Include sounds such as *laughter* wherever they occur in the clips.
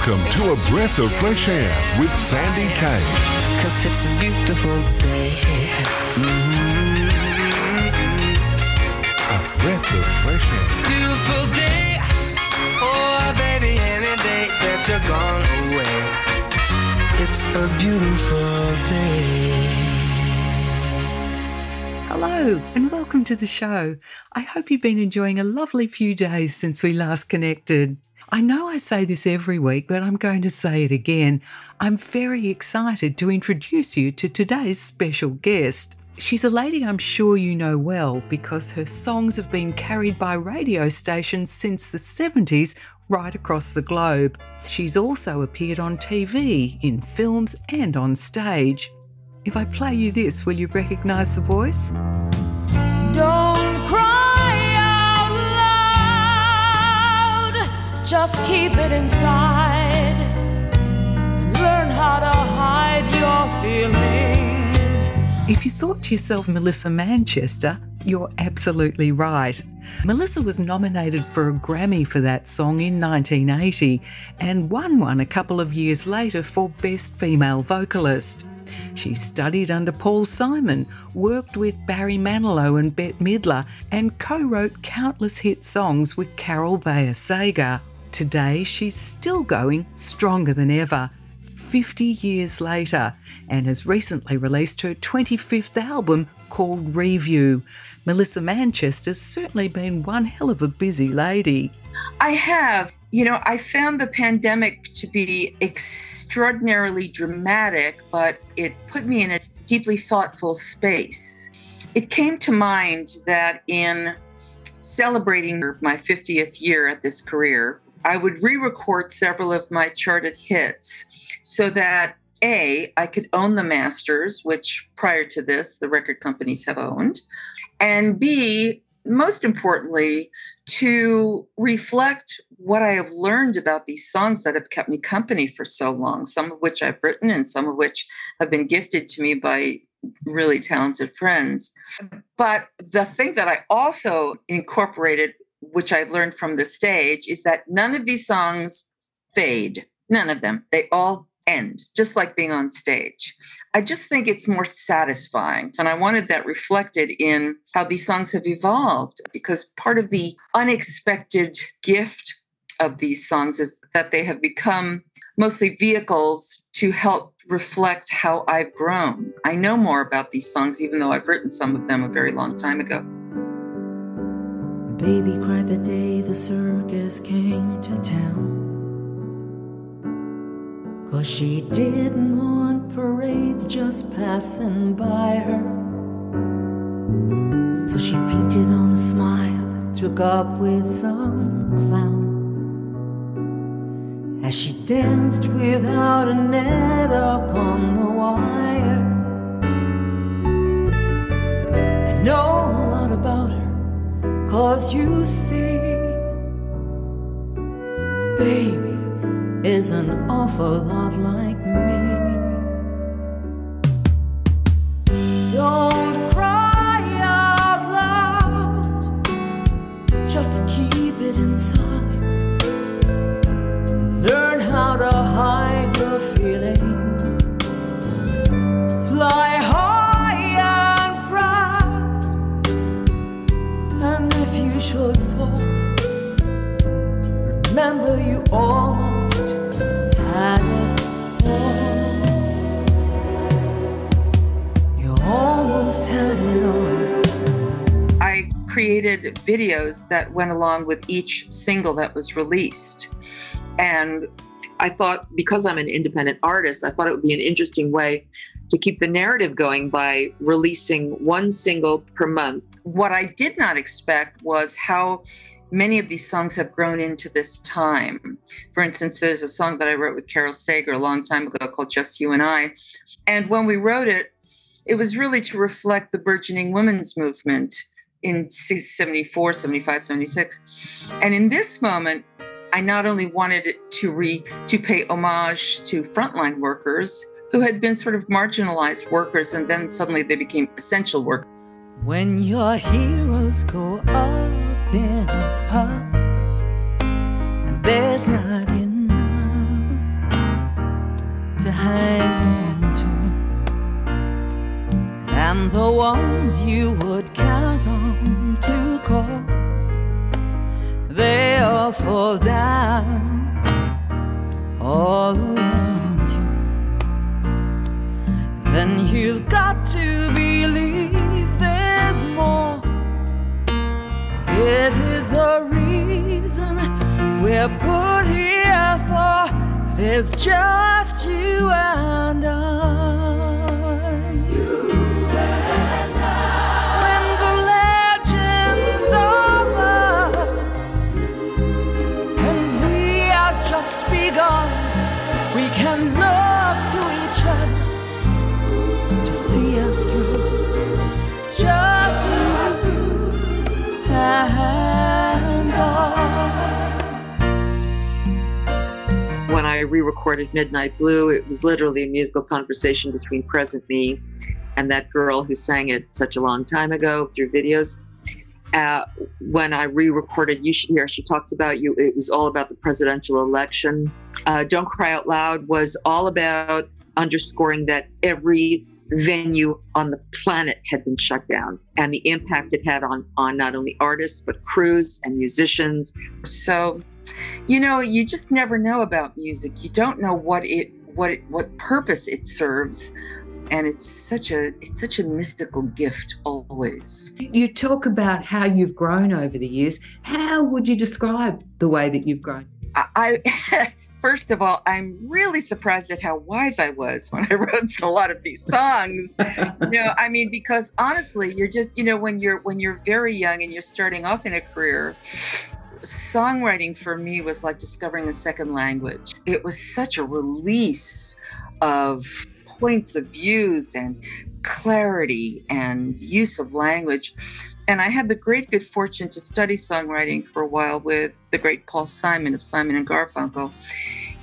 Welcome to A Breath of Fresh Air with Sandy Kaye. Cause it's a beautiful day. Mm-hmm. A breath of fresh air. Beautiful day. Oh, baby, any day that you're gone away. It's a beautiful day. Hello, and welcome to the show. I hope you've been enjoying a lovely few days since we last connected. I know I say this every week, but I'm going to say it again. I'm very excited to introduce you to today's special guest. She's a lady I'm sure you know well because her songs have been carried by radio stations since the 70s right across the globe. She's also appeared on TV, in films, and on stage. If I play you this, will you recognise the voice? Don't cry out loud. Just keep it inside. And learn how to hide your feelings. If you thought to yourself Melissa Manchester, you're absolutely right. Melissa was nominated for a Grammy for that song in 1980 and won one a couple of years later for Best Female Vocalist. She studied under Paul Simon, worked with Barry Manilow and Bette Midler, and co wrote countless hit songs with Carol Bayer Sager. Today, she's still going stronger than ever. 50 years later, and has recently released her 25th album called Review. Melissa Manchester's certainly been one hell of a busy lady. I have. You know, I found the pandemic to be extraordinarily dramatic, but it put me in a deeply thoughtful space. It came to mind that in celebrating my 50th year at this career, I would re record several of my charted hits so that A, I could own the masters, which prior to this, the record companies have owned, and B, most importantly, to reflect what I have learned about these songs that have kept me company for so long, some of which I've written and some of which have been gifted to me by really talented friends. But the thing that I also incorporated, which I've learned from the stage, is that none of these songs fade. None of them. They all end, just like being on stage. I just think it's more satisfying. And I wanted that reflected in how these songs have evolved because part of the unexpected gift of these songs is that they have become mostly vehicles to help reflect how I've grown. I know more about these songs, even though I've written some of them a very long time ago. Baby cried the day the circus came to town. Cause she didn't want parades just passing by her. So she painted on a smile and took up with some clown. As she danced without a net upon the wire. I know a lot about her, cause you see, baby is an awful lot like me. Don't cry out loud, just keep it inside. Created videos that went along with each single that was released. And I thought, because I'm an independent artist, I thought it would be an interesting way to keep the narrative going by releasing one single per month. What I did not expect was how many of these songs have grown into this time. For instance, there's a song that I wrote with Carol Sager a long time ago called Just You and I. And when we wrote it, it was really to reflect the burgeoning women's movement in 74, 75, 76. And in this moment, I not only wanted to re to pay homage to frontline workers who had been sort of marginalized workers and then suddenly they became essential workers. When your heroes go up in a puff and there's not enough to hang on to, and the ones you would count call, they all fall down all around you. Then you've got to believe there's more. It is the reason we're put here for. There's just you and I. can look to each other to see us through. Just you and I. when I re recorded Midnight Blue, it was literally a musical conversation between present me and that girl who sang it such a long time ago through videos. Uh, when I re recorded You Should Hear, She Talks About You, it was all about the presidential election. Uh, Don't Cry Out Loud was all about underscoring that every venue on the planet had been shut down and the impact it had on, on not only artists, but crews and musicians. So, you know, you just never know about music. You don't know what it what it, what purpose it serves. And it's such a it's such a mystical gift always. You talk about how you've grown over the years. How would you describe the way that you've grown? I, I *laughs* first of all, I'm really surprised at how wise I was when I wrote a lot of these songs. *laughs* you know, I mean, because honestly, you're just, you know, when you're when you're very young and you're starting off in a career, songwriting for me was like discovering a second language. It was such a release of points of views and clarity and use of language. And I had the great good fortune to study songwriting for a while with the great Paul Simon of Simon and Garfunkel.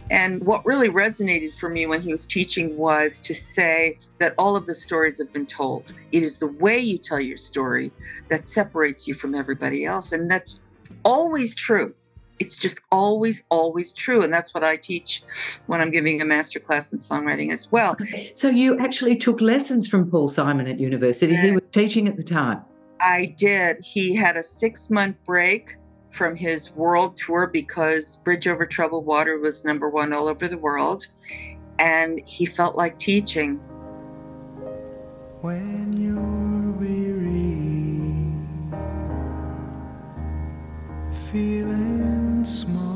And what really resonated for me when he was teaching was to say that all of the stories have been told. It is the way you tell your story that separates you from everybody else. And that's always true. It's just always, always true. And that's what I teach when I'm giving a master class in songwriting as well. So you actually took lessons from Paul Simon at university. He was teaching at the time. I did. He had a six month break from his world tour because Bridge Over Troubled Water was number one all over the world. And he felt like teaching. When you're weary, feeling small,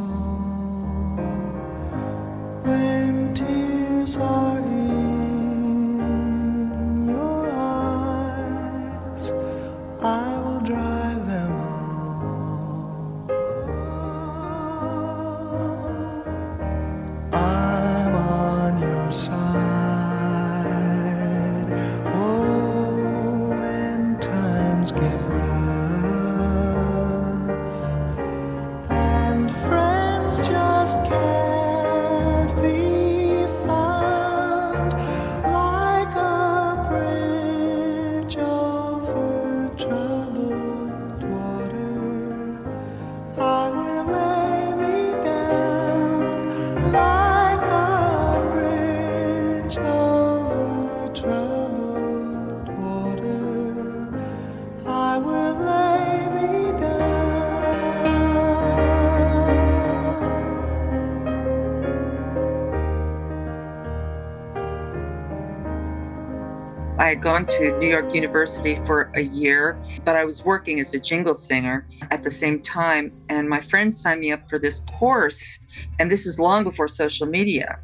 had gone to New York University for a year, but I was working as a jingle singer at the same time. And my friend signed me up for this course. And this is long before social media.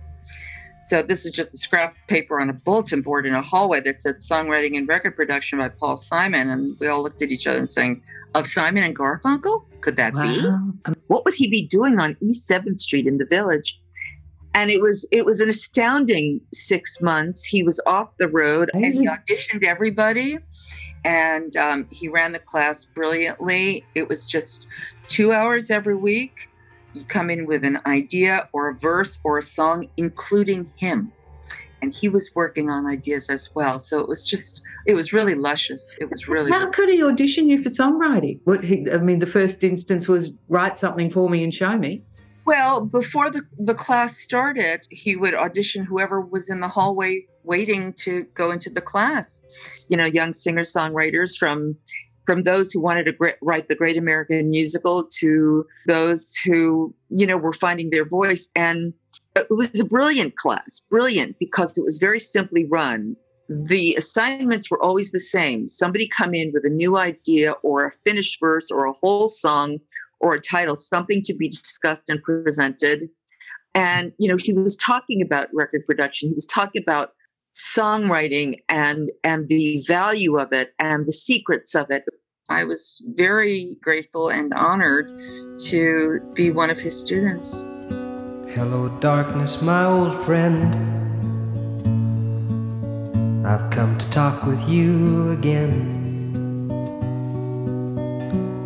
So this is just a scrap of paper on a bulletin board in a hallway that said songwriting and record production by Paul Simon. And we all looked at each other and saying, Of Simon and Garfunkel? Could that be? What would he be doing on East Seventh Street in the Village? And it was it was an astounding six months. He was off the road. And he auditioned everybody and um, he ran the class brilliantly. It was just two hours every week. You come in with an idea or a verse or a song, including him. And he was working on ideas as well. So it was just, it was really luscious. It was really, How could he audition you for songwriting? What he, I mean, the first instance was write something for me and show me. Well, before the, the class started, he would audition whoever was in the hallway waiting to go into the class. You know, young singer songwriters from from those who wanted to write the great American musical to those who, you know, were finding their voice. And it was a brilliant class, brilliant because it was very simply run. The assignments were always the same. Somebody come in with a new idea or a finished verse or a whole song or a title, something to be discussed and presented. And, you know, he was talking about record production. He was talking about songwriting and and the value of it and the secrets of it. I was very grateful and honored to be one of his students. Hello, darkness, my old friend. I've come to talk with you again.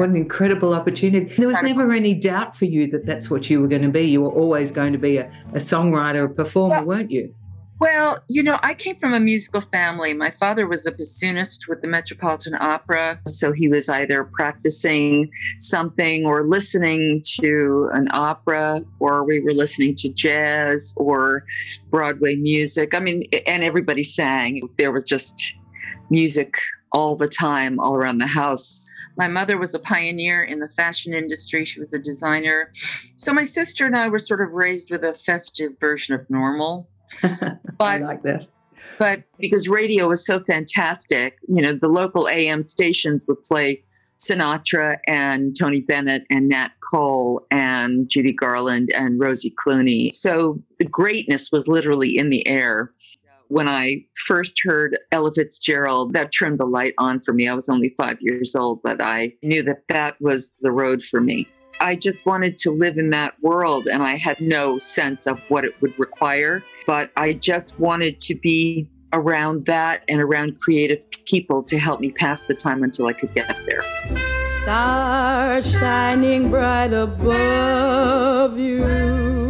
What an incredible opportunity. There was never any doubt for you that that's what you were going to be. You were always going to be a, a songwriter, a performer, well, weren't you? Well, you know, I came from a musical family. My father was a bassoonist with the Metropolitan Opera. So he was either practicing something or listening to an opera, or we were listening to jazz or Broadway music. I mean, and everybody sang. There was just music all the time, all around the house. My mother was a pioneer in the fashion industry. She was a designer. So my sister and I were sort of raised with a festive version of normal. *laughs* but I like that. But because radio was so fantastic, you know, the local AM stations would play Sinatra and Tony Bennett and Nat Cole and Judy Garland and Rosie Clooney. So the greatness was literally in the air. When I first heard Ella Fitzgerald, that turned the light on for me. I was only five years old, but I knew that that was the road for me. I just wanted to live in that world and I had no sense of what it would require. But I just wanted to be around that and around creative people to help me pass the time until I could get there. Stars shining bright above you.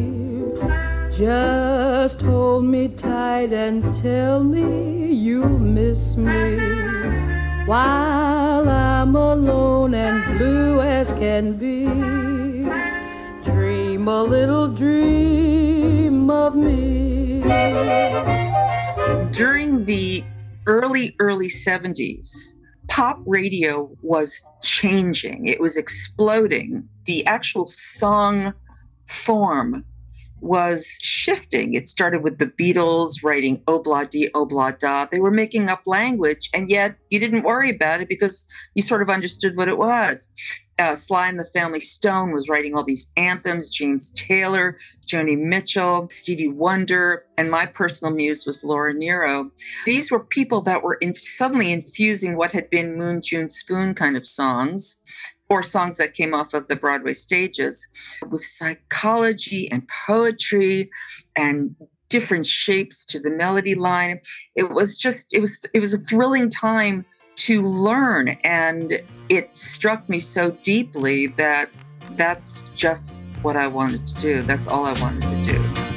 Just hold me tight and tell me you miss me while I'm alone and blue as can be. Dream a little dream of me. During the early, early 70s, pop radio was changing, it was exploding. The actual song form was shifting. It started with the Beatles writing obla di obla da. They were making up language, and yet you didn't worry about it because you sort of understood what it was. Uh, Sly and the Family Stone was writing all these anthems. James Taylor, Joni Mitchell, Stevie Wonder, and my personal muse was Laura Nyro. These were people that were in, suddenly infusing what had been Moon June Spoon kind of songs or songs that came off of the Broadway stages with psychology and poetry and different shapes to the melody line. It was just it was it was a thrilling time to learn and it struck me so deeply that that's just what I wanted to do. That's all I wanted to do.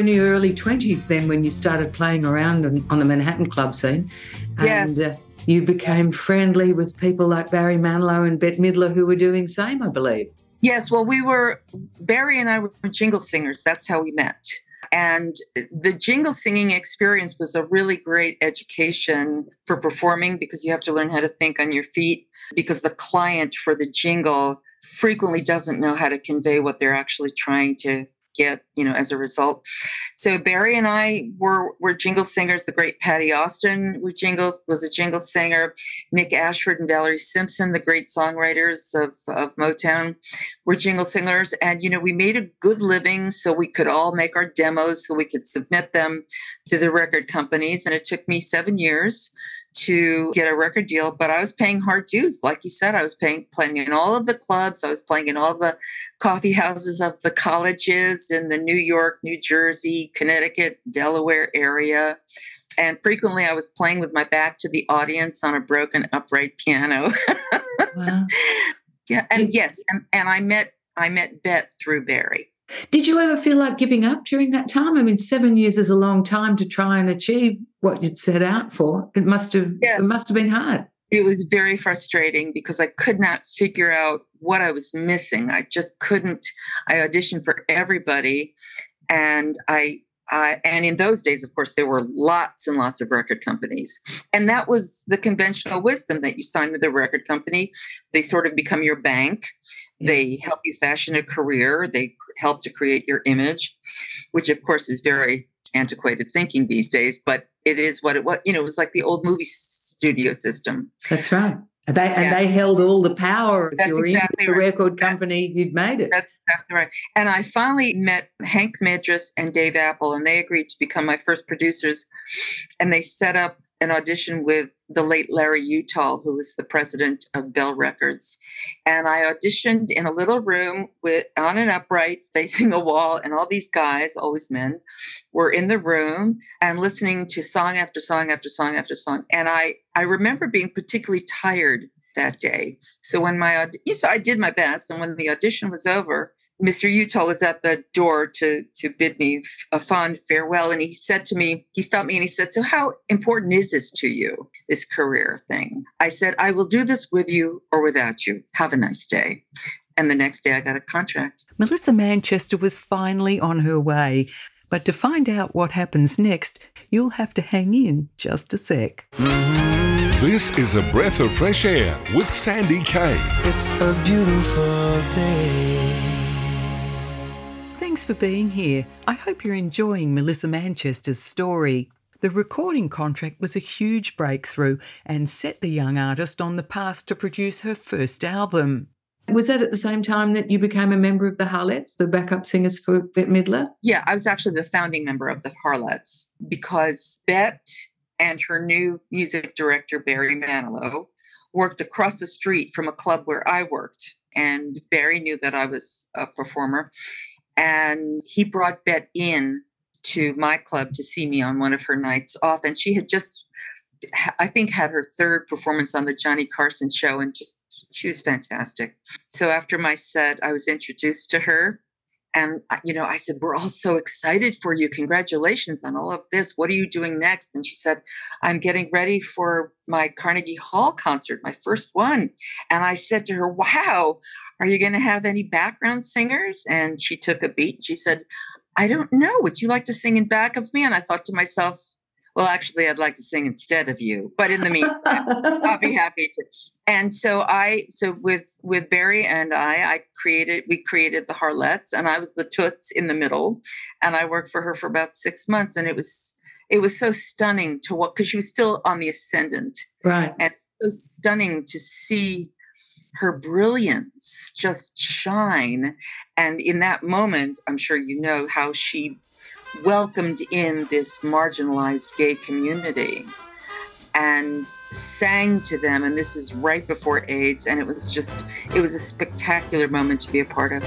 In your early 20s then when you started playing around on, on the Manhattan club scene. And, Yes. Uh, you became Yes. friendly with people like Barry Manilow and Bette Midler who were doing same, I believe. Yes, well, we were, Barry and I were jingle singers. That's how we met. And the jingle singing experience was a really great education for performing because you have to learn how to think on your feet because the client for the jingle frequently doesn't know how to convey what they're actually trying to get, you know, as a result. So Barry and I were were jingle singers. The great Patti Austin were jingles was a jingle singer. Nick Ashford and Valerie Simpson, the great songwriters of, of Motown, were jingle singers. And, you know, we made a good living so we could all make our demos so we could submit them to the record companies. And it took me seven years to get a record deal, but I was paying hard dues. Like you said, I was paying playing in all of the clubs, I was playing in all the coffee houses of the colleges in the New York, New Jersey, Connecticut, Delaware area. And frequently I was playing with my back to the audience on a broken upright piano. *laughs* Wow. yeah. And yes, and, and I met I met Bette through Barry. Did you ever feel like giving up during that time? I mean, seven years is a long time to try and achieve what you'd set out for. It must have Yes. it must have been hard. it was very frustrating because I could not figure out what I was missing. I just couldn't. I auditioned for everybody, and I, I, and in those days, of course, there were lots and lots of record companies, and that was the conventional wisdom that you sign with a record company. They sort of become your bank. They help you fashion a career. They help to create your image, which of course is very antiquated thinking these days, but it is what it was. You know, it was like the old movie studio system. That's right. And they and they held all the power. If That's you exactly the right. record That- company, you'd made it. That's exactly right. And I finally met Hank Medress and Dave Appell, and they agreed to become my first producers. And they set up an audition with the late Larry Uttal, who was the president of Bell Records. And I auditioned in a little room with on an upright *laughs* facing a wall, and all these guys, always men, were in the room and listening to song after song after song after song. And I I remember being particularly tired that day. So when my so I did my best, and when the audition was over, Mr. Uttal was at the door to to bid me a fond farewell, and he said to me, he stopped me and he said, "So how important is this to you, this career thing?" I said, "I will do this with you or without you. Have a nice day." And the next day, I got a contract. Melissa Manchester was finally on her way. But to find out what happens next, you'll have to hang in just a sec. This is a breath of fresh air with Sandy Kaye. It's a beautiful day. Thanks for being here. I hope you're enjoying Melissa Manchester's story. The recording contract was a huge breakthrough and set the young artist on the path to produce her first album. Was that at the same time that you became a member of the Harlettes, the backup singers for Bette Midler? Yeah, I was actually the founding member of the Harlettes because Bette and her new music director, Barry Manilow, worked across the street from a club where I worked. And Barry knew that I was a performer. And he brought Bette in to my club to see me on one of her nights off. And she had just, I think, had her third performance on the Johnny Carson show and just, she was fantastic. So after my set, I was introduced to her and you know i said we're all so excited for you. Congratulations on all of this. What are you doing next? And she said i'm getting ready for my carnegie hall concert my first one. And i said to her wow are you going to have any background singers? And she took a beat she said i don't know. Would you like to sing in back of me? And i thought to myself well actually i'd like to sing instead of you but in the meantime *laughs* I'll be happy to. And so I, so with with Barry and I, I created, we created the Harlettes, and I was the toots in the middle, and I worked for her for about six months, and it was it was so stunning to what because she was still on the ascendant, Right. and so stunning to see her brilliance just shine, and in that moment, I'm sure you know how she welcomed in this marginalized gay community and sang to them and this is right before aids and it was just it was a spectacular moment to be a part of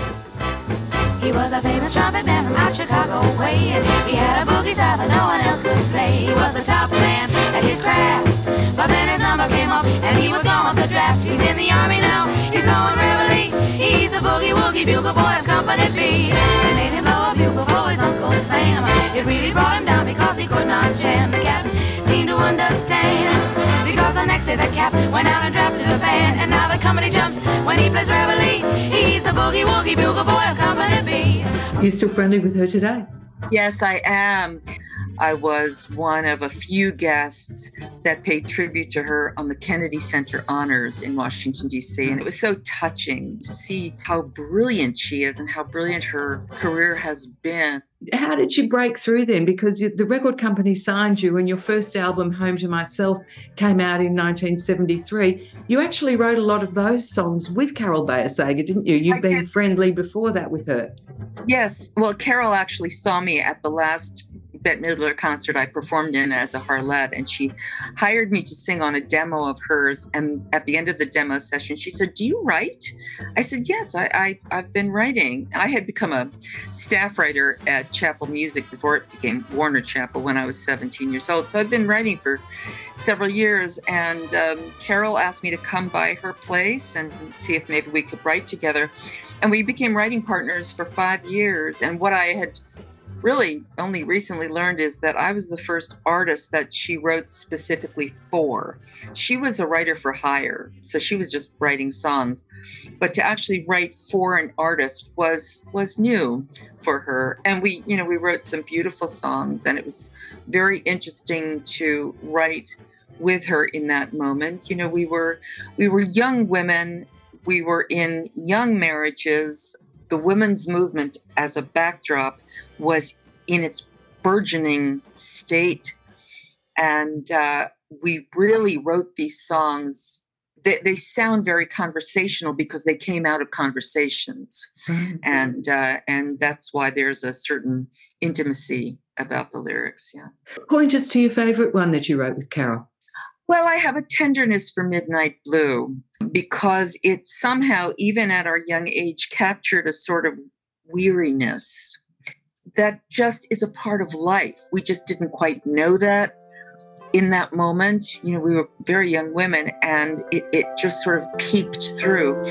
He was a famous trumpet man from out Chicago way, and he had a boogie style that no one else could play. He was the top man at his craft, but then his number came up and he was gone with the draft. He's in the army now, he's going Reveille. He's a boogie woogie bugle boy of Company B. They made him blow a bugle for his Uncle Sam. It really brought him down because he could not jam. The captain seemed to understand. Because the next day the cap went out and drafted a band. And now the company jumps when he plays reveille. He's the boogie woogie bugle boy of Company B. You're still friendly with her today? Yes, I am. I was one of a few guests that paid tribute to her on the Kennedy Center Honors in Washington, D.C. And it was so touching to see how brilliant she is and how brilliant her career has been. How did you break through then? Because the record company signed you, and your first album, Home to Myself, came out in 1973. You actually wrote a lot of those songs with Carol Bayer Sager, didn't you? You've I been did. friendly before that with her. Yes. Well, Carol actually saw me at the last Bette Midler concert I performed in as a harlot, and she hired me to sing on a demo of hers. And at the end of the demo session, she said, "Do you write?" I said, "Yes, I, I I've been writing. I had become a staff writer at Chappell Music before it became Warner Chappell when I was 17 years old. So I've been writing for several years. And um, Carol asked me to come by her place and see if maybe we could write together. And we became writing partners for five years. And what I had really only recently learned is that I was the first artist that she wrote specifically for. She was a writer for hire, so she was just writing songs. But to actually write for an artist was was new for her. And we, you know, we wrote some beautiful songs and it was very interesting to write with her in that moment. You know, we were we were young women, we were in young marriages. The women's movement as a backdrop was in its burgeoning state. And uh, we really wrote these songs. They, they sound very conversational because they came out of conversations. And, uh, and that's why there's a certain intimacy about the lyrics. Yeah. Point us to your favorite one that you wrote with Carol. Well, I have a tenderness for Midnight Blue because it somehow, even at our young age, captured a sort of weariness that just is a part of life. We just didn't quite know that in that moment. You know, we were very young women and it, it just sort of peeked through.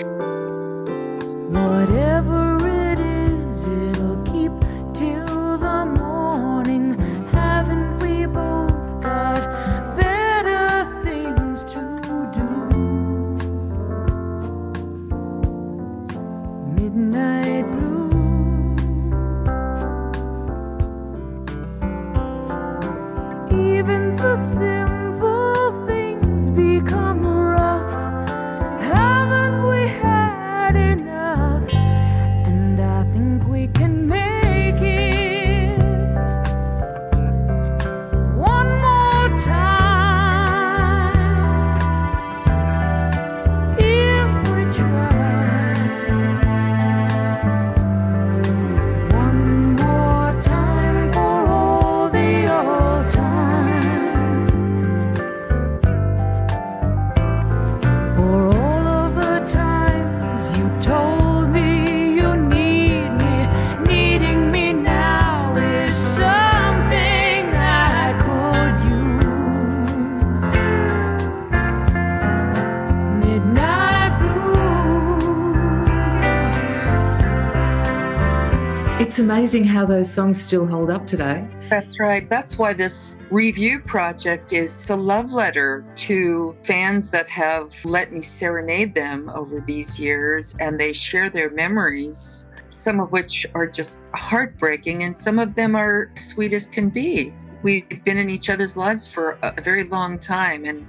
Amazing how those songs still hold up today. That's right. That's why this review project is a love letter to fans that have let me serenade them over these years and they share their memories, some of which are just heartbreaking and some of them are sweet as can be. We've been in each other's lives for a very long time and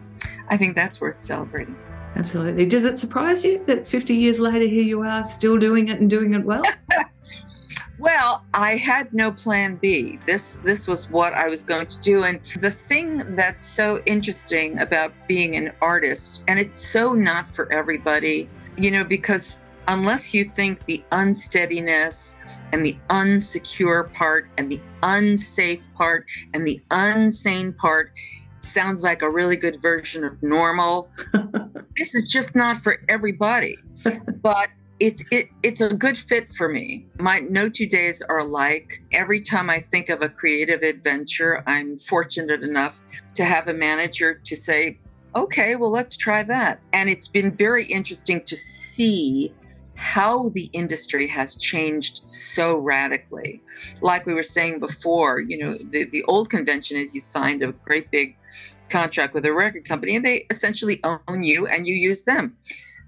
I think that's worth celebrating. Absolutely. Does it surprise you that 50 years later, here you are still doing it and doing it well? *laughs* Well, I had no plan B. This this was what I was going to do and the thing that's so interesting about being an artist and it's so not for everybody, you know, because unless you think the unsteadiness and the unsecure part and the unsafe part and the unsane part sounds like a really good version of normal, *laughs* this is just not for everybody. But it, it it's a good fit for me. My no two days are alike. Every time I think of a creative adventure, I'm fortunate enough to have a manager to say, "Okay, well let's try that." And it's been very interesting to see how the industry has changed so radically. Like we were saying before, you know, the, the old convention is you signed a great big contract with a record company and they essentially own you and you use them.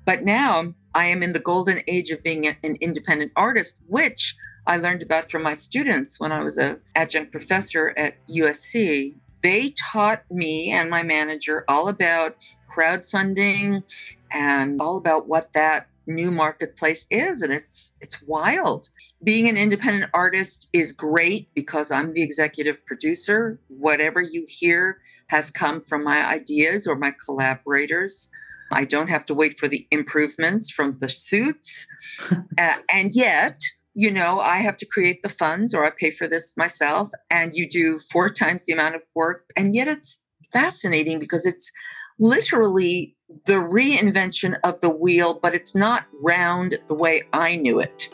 But now I am in the golden age of being an independent artist, which I learned about from my students when I was an adjunct professor at USC. They taught me and my manager all about crowdfunding and all about what that new marketplace is and it's it's wild. Being an independent artist is great because i'm the executive producer. Whatever you hear has come from my ideas or my collaborators i don't have to wait for the improvements from the suits *laughs* uh, and yet you know i have to create the funds or i pay for this myself and you do four *laughs* times the amount of work and yet it's fascinating because it's literally the reinvention of the wheel, but it's not round the way I knew it.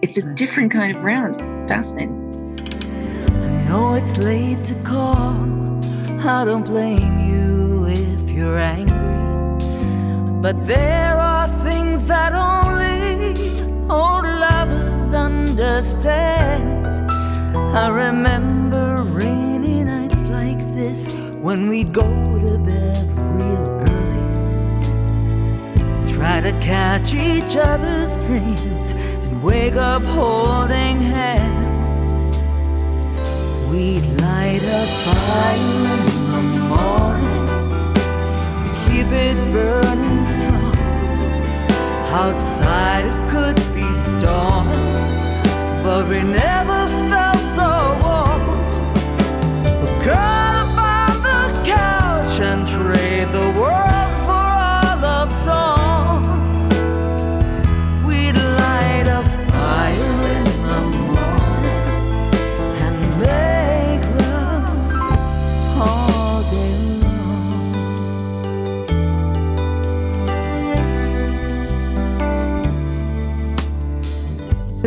It's a different kind of round. It's fascinating. I know it's late to call. I don't blame you if you're angry. But there are things that only old lovers understand. I remember rainy nights like this when we'd go to bed real early. try to catch each other's dreams and wake up holding hands. We'd light a fire in the morning, keep it burning. Outside it could be storming, but we never felt so warm. We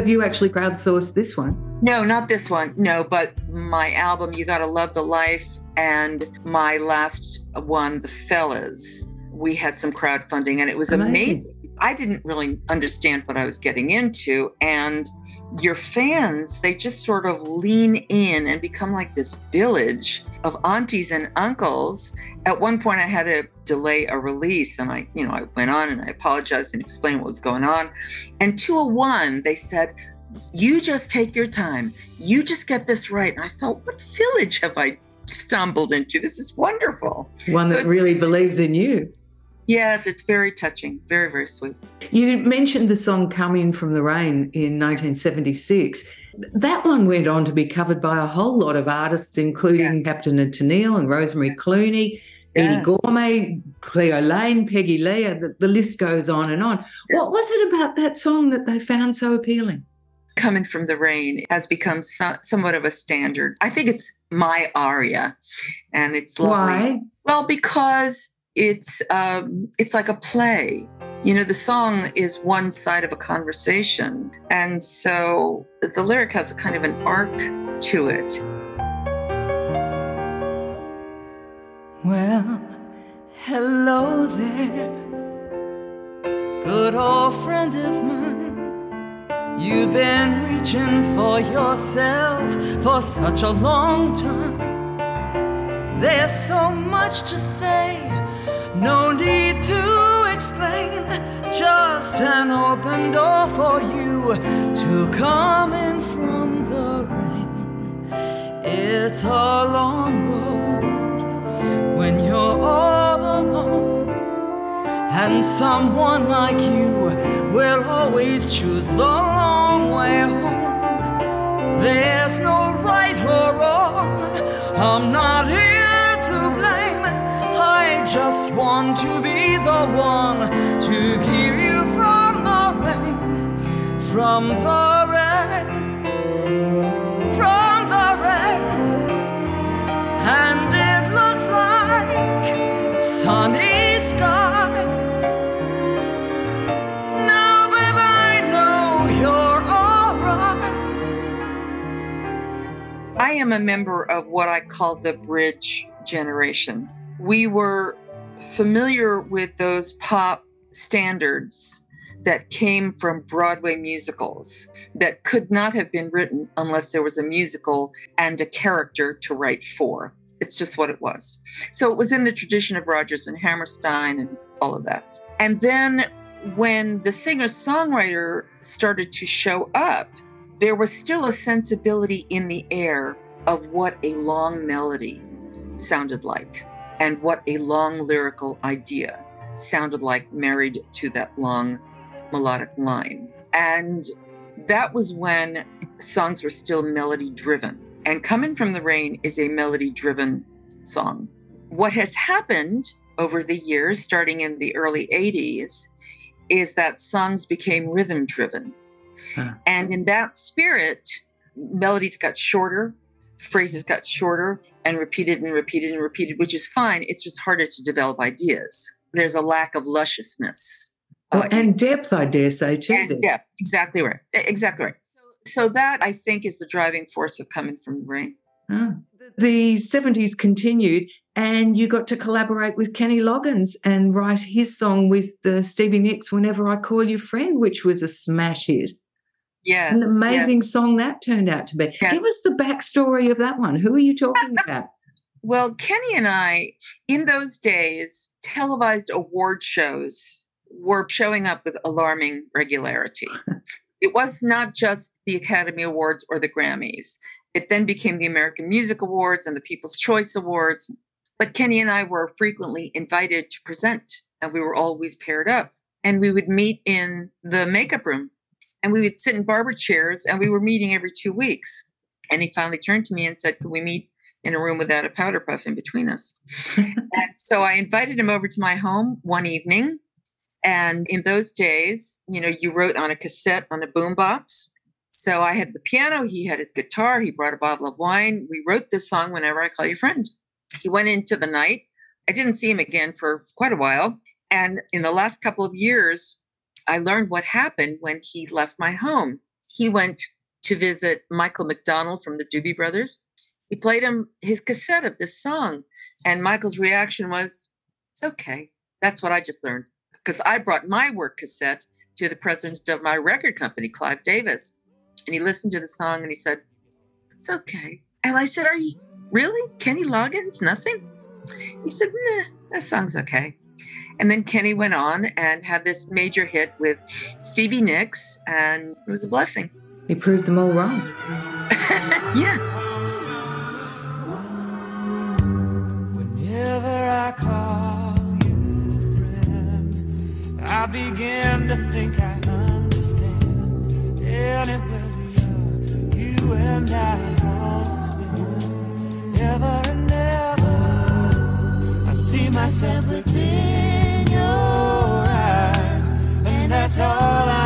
Have you actually crowdsourced this one? No, not this one. No, but my album, You Gotta Love the Life, and my last one, The Fellas, we had some crowdfunding and it was amazing. amazing. I didn't really understand what I was getting into. And your fans, they just sort of lean in and become like this village of aunties and uncles. At one point, I had to delay a release, and I, you know, I went on and I apologized and explained what was going on. And 201, they said, You just take your time. You just get this right. And I thought, What village have I stumbled into? This is wonderful. One so that really believes in you. Yes, it's very touching, very, very sweet. You mentioned the song Come In From the Rain in 1976. That one went on to be covered by a whole lot of artists, including yes. Captain and Tennille and Rosemary yes. Clooney, yes. Eydie Gormé, Cleo Laine, Peggy Lee, the, the list goes on and on. What was it about that song that they found so appealing? Come In From the Rain has become so, somewhat of a standard. I think it's my aria, and it's lovely. Why? Well, because it's um, it's like a play. You know, the song is one side of a conversation, and so the lyric has a kind of an arc to it. Well, hello there, good old friend of mine. You've been reaching for yourself for such a long time. There's so much to say no need to explain, just an open door for you to come in from the rain. It's a long road when you're all alone, and someone like you will always choose the long way home. There's no right or wrong, I'm not here to blame. Just want to be the one to keep you from the rain, from the rain, from the rain. And it looks like sunny skies. Now that I know you're alright. I am a member of what I call the bridge generation we were familiar with those pop standards that came from Broadway musicals that could not have been written unless there was a musical and a character to write for. It's just what it was. So it was in the tradition of Rodgers and Hammerstein and all of that. And then when the singer songwriter started to show up, there was still a sensibility in the air of what a long melody sounded like and what a long lyrical idea sounded like married to that long melodic line. And that was when songs were still melody driven. And Come In From the Rain is a melody driven song. What has happened over the years, starting in the early 80s, is that songs became rhythm driven. Huh. And in that spirit, melodies got shorter, phrases got shorter, and repeated and repeated and repeated, which is fine. It's just harder to develop ideas. There's a lack of lusciousness. Oh, uh, and depth, I dare say, too. And depth, exactly right. Exactly right. So, so that I think is the driving force of Come In From the Rain. Oh. The 70s continued, and you got to collaborate with Kenny Loggins and write his song with uh, Stevie Nicks, Whenever I Call You Friend, which was a smash hit. Yes. An amazing yes. song that turned out to be. Yes. Give us the backstory of that one. Who are you talking *laughs* about? well, Kenny and I, in those days, televised award shows were showing up with alarming regularity. it was not just the Academy Awards or the Grammys. It then became the American Music Awards and the People's Choice Awards. But Kenny and I were frequently invited to present, and we were always paired up. And we would meet in the makeup room and we would sit in barber chairs and we were meeting every two weeks. And he finally turned to me and said, Can we meet in a room without a powder puff in between us? *laughs* and so I invited him over to my home one evening. And in those days, you know, you wrote on a cassette on a boombox. So I had the piano, he had his guitar, he brought a bottle of wine. We wrote this song, Whenever I Call You Friend. He went into the night. I didn't see him again for quite a while. And in the last couple of years, I learned what happened when he left my home. He went to visit Michael McDonald from the Doobie Brothers. He played him his cassette of this song, and Michael's reaction was, It's okay. That's what I just learned. Because I brought my work cassette to the president of my record company, Clive Davis. And he listened to the song and he said, It's okay. And I said, Are you really? Kenny Loggins? Nothing? He said, Nah, that song's okay. And then Kenny went on and had this major hit with Stevie Nicks, and it was a blessing. He proved them all wrong. *laughs* yeah. Whenever I call you friend, I begin to think I understand. Anywhere we are, you and I have always been. Ever and ever, I see myself within that's all I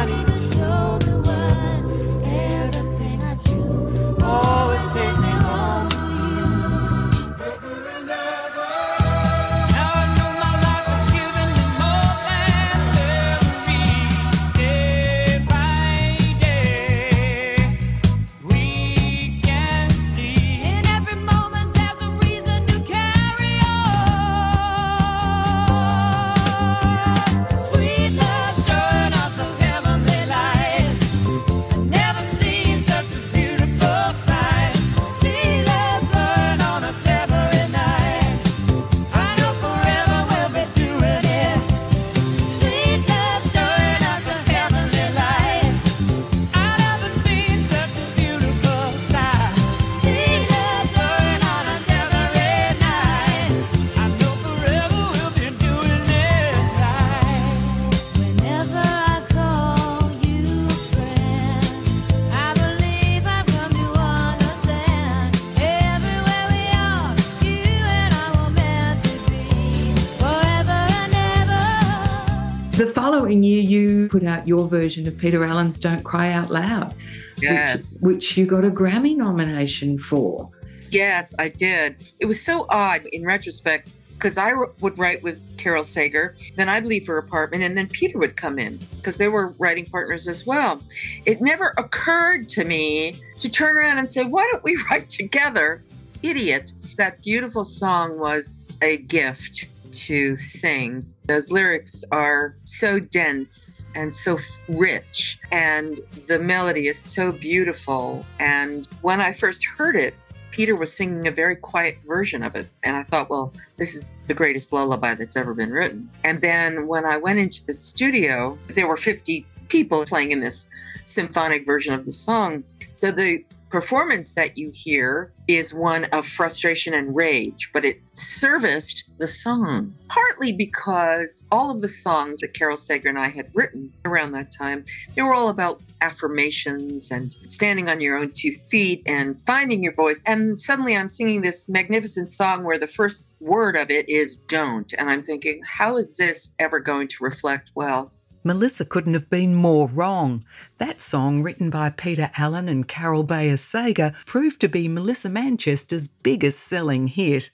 put out your version of Peter Allen's Don't Cry Out Loud, yes. which, which you got a Grammy nomination for. Yes, I did. It was so odd in retrospect because I would write with Carol Sager, then I'd leave her apartment, and then Peter would come in because they were writing partners as well. It never occurred to me to turn around and say, Why don't we *laughs* write together? Idiot. That beautiful song was a gift to sing. Those lyrics are so dense and so rich, and the melody is so beautiful. And when I first heard it, Peter was singing a very quiet version of it. And I thought, well, this is the greatest lullaby that's ever been written. And then when I went into the studio, there were 50 people playing in this symphonic version of the song. So the performance that you hear is one of frustration and rage, but it serviced the song. Partly because all of the songs that Carol Sager and I had written around that time, they were all about affirmations and standing on your own two feet and finding your voice. And suddenly I'm singing this magnificent song where the first word of it is don't. And I'm thinking, how is this ever going to reflect well Melissa couldn't have been more wrong. That song, written by Peter Allen and Carol Bayer Sager, proved to be Melissa Manchester's biggest selling hit.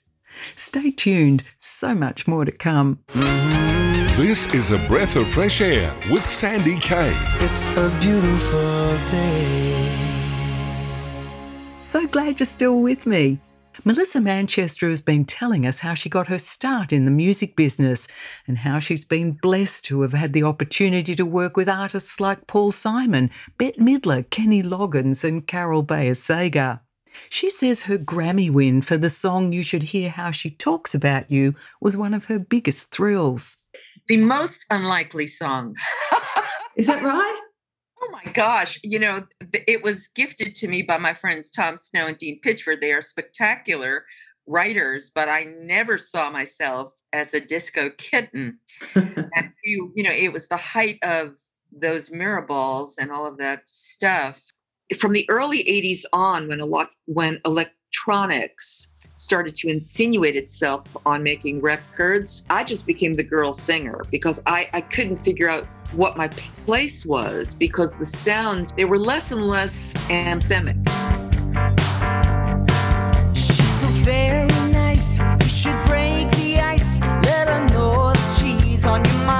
Stay tuned, so much more to come. This is a breath of fresh air with Sandy Kaye. It's a beautiful day. So glad you're still with me. Melissa Manchester has been telling us how she got her start in the music business and how she's been blessed to have had the opportunity to work with artists like Paul Simon, Bette Midler, Kenny Loggins, and Carol Bayer Sager. She says her Grammy win for the song You Should Hear How She Talks About You was one of her biggest thrills. The most unlikely song. *laughs* Is that right? Oh my gosh. You know, th- it was gifted to me by my friends Tom Snow and Dean Pitchford. They are spectacular writers, but I never saw myself as a disco kitten. *laughs* and you, you know, it was the height of those mirror balls and all of that stuff. From the early 80s on, when, elo- when electronics started to insinuate itself on making records, I just became the girl singer because I, I couldn't figure out what my place was because the sounds they were less and less anthemic. Very nice. On your mind.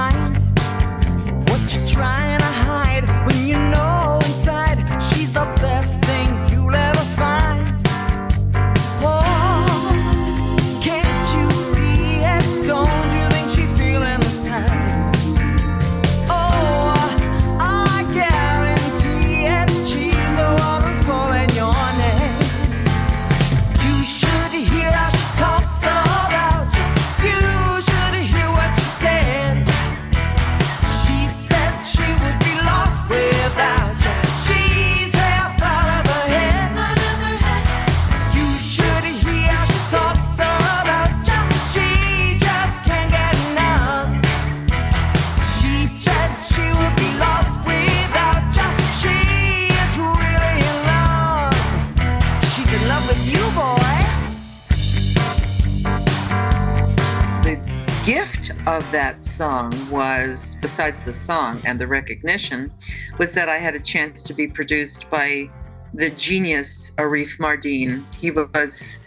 Of that song was, besides the song and the recognition, was that I had a chance to be produced by the genius Arif Mardin. He was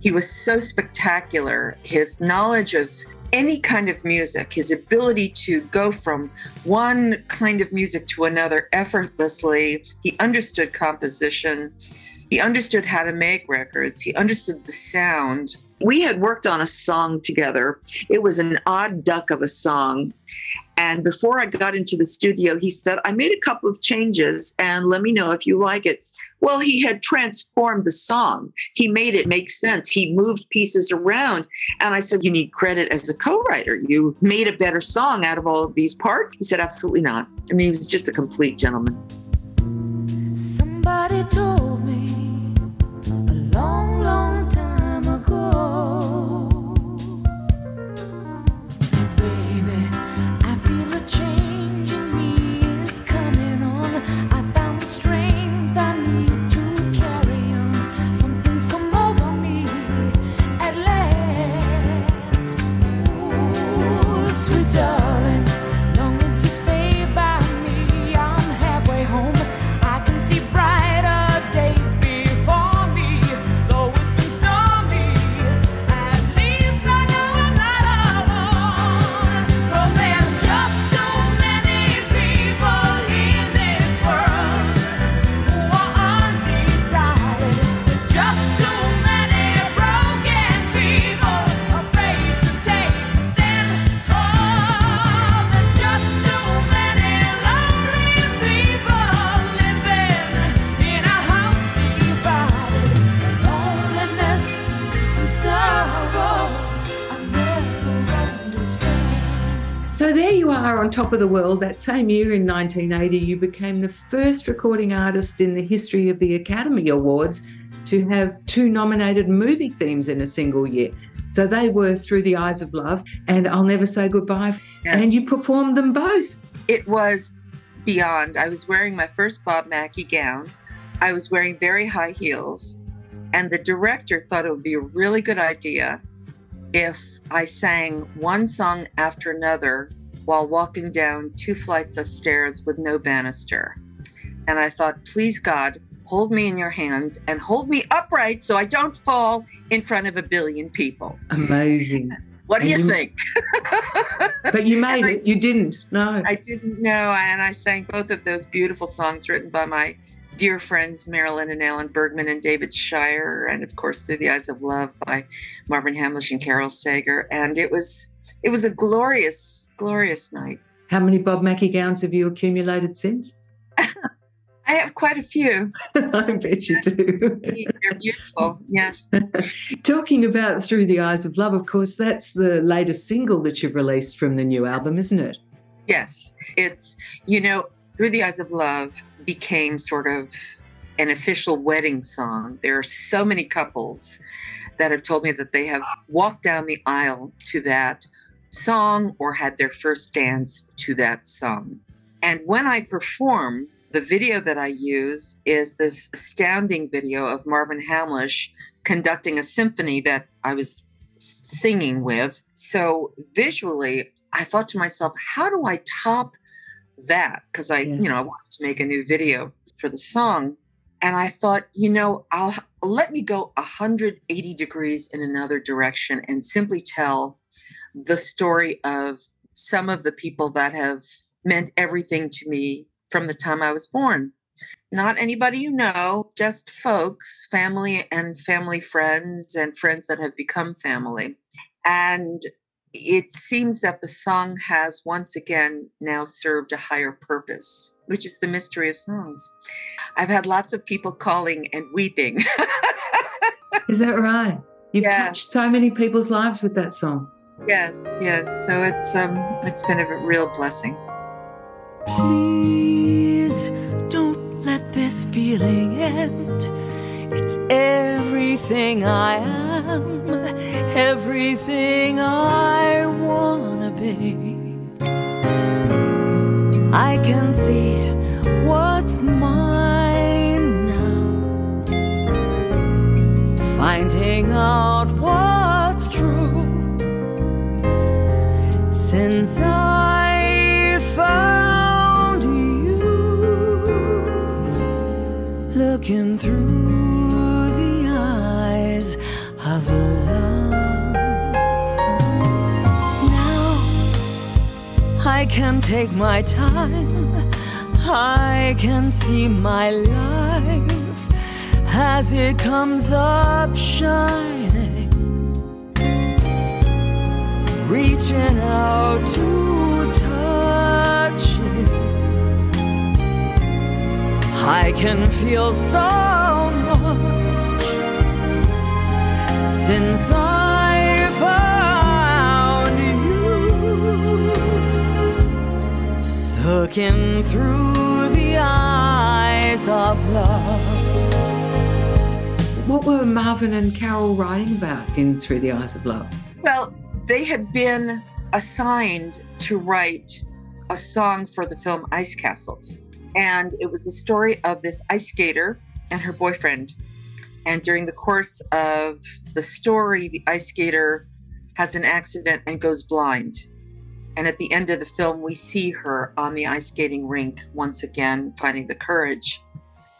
he was so spectacular. His knowledge of any kind of music, his ability to go from one kind of music to another effortlessly. He understood composition. He understood how to make records. He understood the sound. We had worked on a song together. It was an odd duck of a song. And before I got into the studio, he said, I made a couple of changes and let me know if you like it. Well, he had transformed the song. He made it make sense. He moved pieces around. And I said, You need credit as a co writer. You made a better song out of all of these parts. He said, Absolutely not. I mean, he was just a complete gentleman. Somebody told top of the world. That same year in 1980, you became the first recording artist in the history of the Academy Awards to have two nominated movie themes in a single year. So they were Through the Eyes of Love and I'll Never Say Goodbye. Yes. And you performed them both. It was beyond. I was wearing my first Bob Mackie gown. I was wearing very high heels. And the director thought it would be a really good idea if I sang one song after another while walking down two flights of stairs with no banister. And I thought, please God, hold me in your hands and hold me upright so I don't fall in front of a billion people. Amazing. What do And you you- think? *laughs* But you made And I it. You didn't. No. I didn't know, and I sang both of those beautiful songs written by my dear friends Marilyn and Alan Bergman and David Shire, and of course "Through the Eyes of Love" by Marvin Hamlisch and Carol Sager. And it was it was a glorious, glorious night. How many Bob Mackie gowns have you accumulated since? *laughs* I have quite a few. *laughs* I bet you do. *laughs* They're beautiful. Yes. Talking about Through the Eyes of Love, of course, that's the latest single that you've released from the new album, isn't it? Yes, it's you know, Through the Eyes of Love became sort of an official wedding song. There are so many couples that have told me that they have walked down the aisle to that song or had their first dance to that song. And when I perform, the video that I use is this astounding video of Marvin Hamlisch conducting a symphony that I was singing with. So visually, I thought to myself, how do I top that? Because I, Yeah. you know, I wanted to make a new video for the song. And I thought, you know, I'll let me go 180 degrees in another direction and simply tell the story of some of the people that have meant everything to me from the time I was born. Not anybody you know, just folks, family and family friends, and friends that have become family. And it seems that the song has once again now served a higher purpose, which is the mystery of songs. I've had lots of people calling and weeping. *laughs* Is that right? You've Yeah. touched so many people's lives with that song. Yes, yes. So it's um it's been a real blessing. Please don't let this feeling end. It's everything I am, everything I wanna be. I can see what's mine now, finding out can take my time, I can see my life as it comes up shining reaching out to touch it. I can feel so much since I looking through the eyes of love. What were Marvin and Carol writing about in Through the Eyes of Love? Well, they had been assigned to write a song for the film Ice Castles. And it was the story of this ice skater and her boyfriend. And during the course of the story, the ice skater has an accident and goes blind. And at the end of the film, we see her on the ice skating rink once again, finding the courage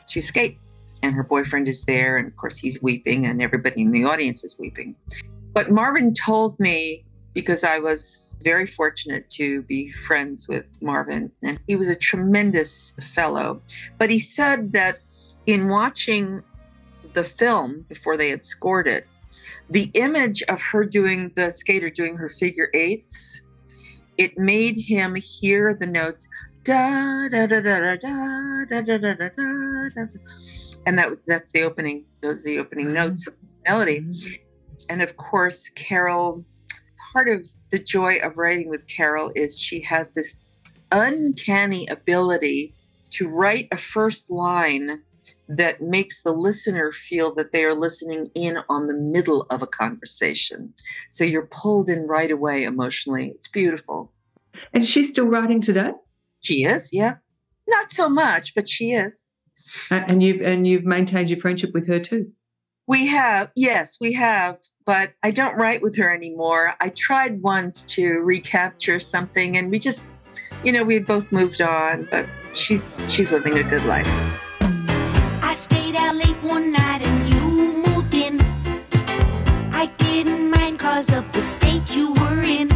to skate. And her boyfriend is there. And of course, he's weeping, and everybody in the audience is weeping. But Marvin told me because I was very fortunate to be friends with Marvin, and he was a tremendous fellow. But he said that in watching the film before they had scored it, the image of her doing the skater doing her figure eights, it made him hear the notes da da da da da da da da da da da and that that's the opening those are the opening notes of the melody and of course carol part of the joy of writing with Carol is she has this uncanny ability to write a first line that makes the listener feel that they are listening in on the middle of a conversation. So you're pulled in right away emotionally. It's beautiful. And she's still writing today? She is, yeah. Not so much, but she is. Uh, and you've and you've maintained your friendship with her too. We have, yes, we have, but I don't write with her anymore. I tried once to recapture something and we just you know, we both moved on, but she's she's living a good life. One night and you moved in. I didn't mind cause of the state you were in.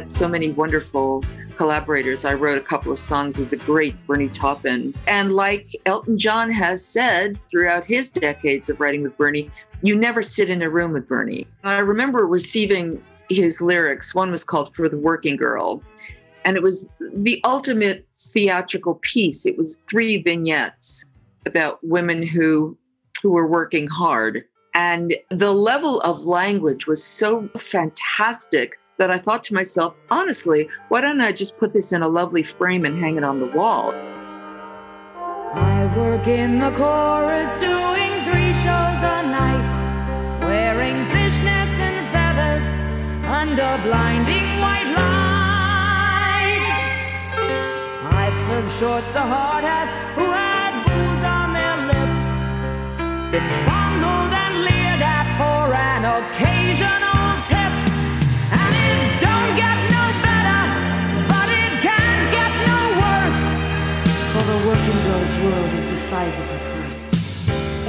Had so many wonderful collaborators. I wrote a couple of songs with the great Bernie Taupin. And like Elton John has said throughout his decades of writing with Bernie, you never sit in a room with Bernie. I remember receiving his lyrics. One was called For the Working Girl. And it was the ultimate theatrical piece. It was three vignettes about women who who were working hard. And the level of language was so fantastic that I thought to myself, honestly, why don't I just put this in a lovely frame and hang it on the wall? I work in the chorus doing three shows a night, wearing fishnets and feathers under blinding white lights. I've served shorts to hard hats who had booze on their lips, been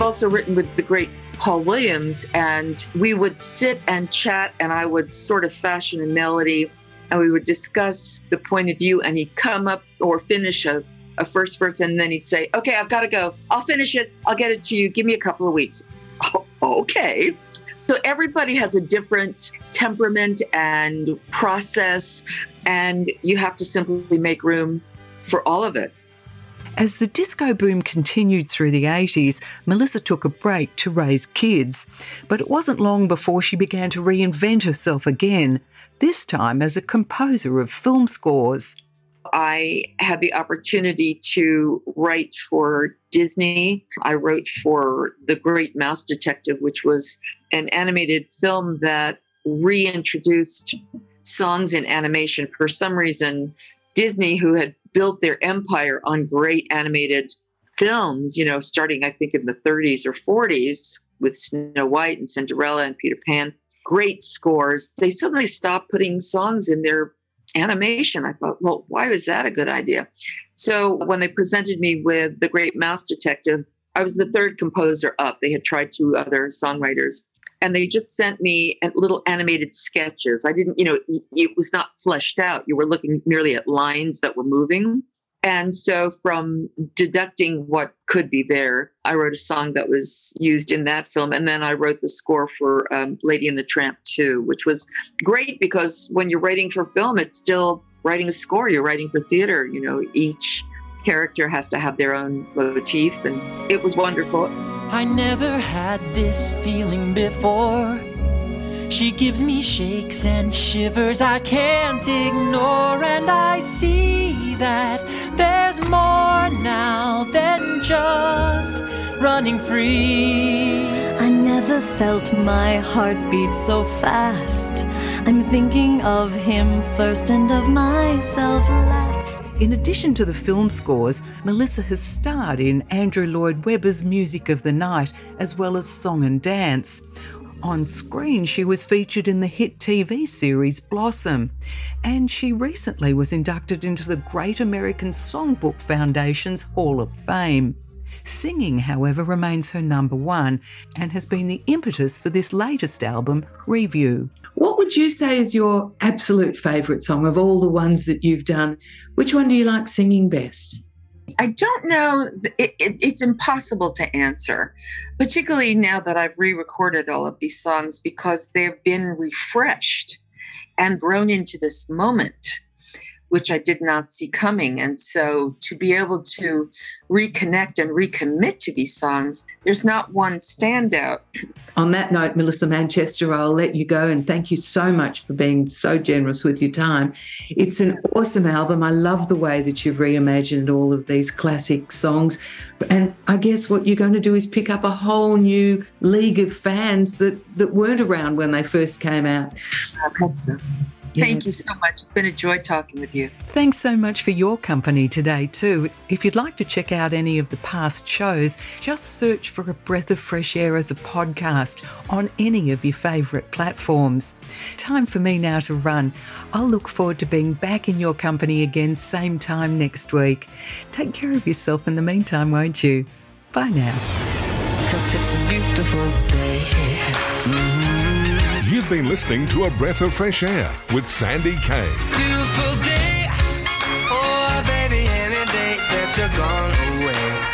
I've also written with the great Paul Williams, and we would sit and chat, and I would sort of fashion a melody, and we would discuss the point of view, and he'd come up or finish a, a first verse, and then he'd say, Okay, I've got to go. I'll finish it. I'll get it to you. Give me a couple of weeks. *laughs* Okay. So everybody has a different temperament and process, and you have to simply make room for all of it. As the disco boom continued through the 80s, Melissa took a break to raise kids. But it wasn't long before she began to reinvent herself again, this time as a composer of film scores. I had the opportunity to write for Disney. I wrote for The Great Mouse Detective, which was an animated film that reintroduced songs in animation. For some reason, Disney, who had built their empire on great animated films, you know, starting, I think, in the 30s or 40s with Snow White and Cinderella and Peter Pan, great scores, they suddenly stopped putting songs in their animation. I thought, well, why was that a good idea? So when they presented me with The Great Mouse Detective, I was the third composer up. They had tried two other songwriters and they just sent me little animated sketches. I didn't, you know, it, was not fleshed out. You were looking merely at lines that were moving. And so, from deducting what could be there, I wrote a song that was used in that film. And then I wrote the score for um, Lady and the Tramp 2, which was great because when you're writing for film, it's still writing a score. You're writing for theater. You know, each character has to have their own motif. And it was wonderful. I never had this feeling before. She gives me shakes and shivers I can't ignore, and I see that there's more now than just running free. I never felt my heart beat so fast. I'm thinking of him first and of myself last. In addition to the film scores, Melissa has starred in Andrew Lloyd Webber's Music of the Night, as well as Song and Dance. On screen, she was featured in the hit TV series Blossom, and she recently was inducted into the Great American Songbook Foundation's Hall of Fame. Singing, however, remains her number one and has been the impetus for this latest album, Re:View. What would you say is your absolute favourite song of all the ones that you've done? Which one do you like singing best? I don't know. It, it, it's impossible to answer, particularly now that I've re recorded all of these songs because they've been refreshed and grown into this moment which I did not see coming. And so to be able to reconnect and recommit to these songs, there's not one standout. On that note, Melissa Manchester, I'll let you go and thank you so much for being so generous with your time. It's an awesome album. I love the way that you've reimagined all of these classic songs. And I guess what you're going to do is pick up a whole new league of fans that, that weren't around when they first came out. I hope so. Thank you so much. It's been a joy talking with you. Thanks so much for your company today, too. If you'd like to check out any of the past shows, just search for A Breath of Fresh Air as a podcast on any of your favourite platforms. Time for me now to run. I'll look forward to being back in your company again, same time next week. Take care of yourself in the meantime, won't you? Bye now. Cause it's a beautiful day. Been listening to A Breath of Fresh Air with Sandy Kaye. Beautiful day. Oh, baby, any day that you're gone away.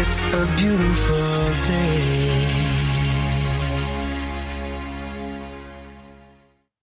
It's a beautiful day.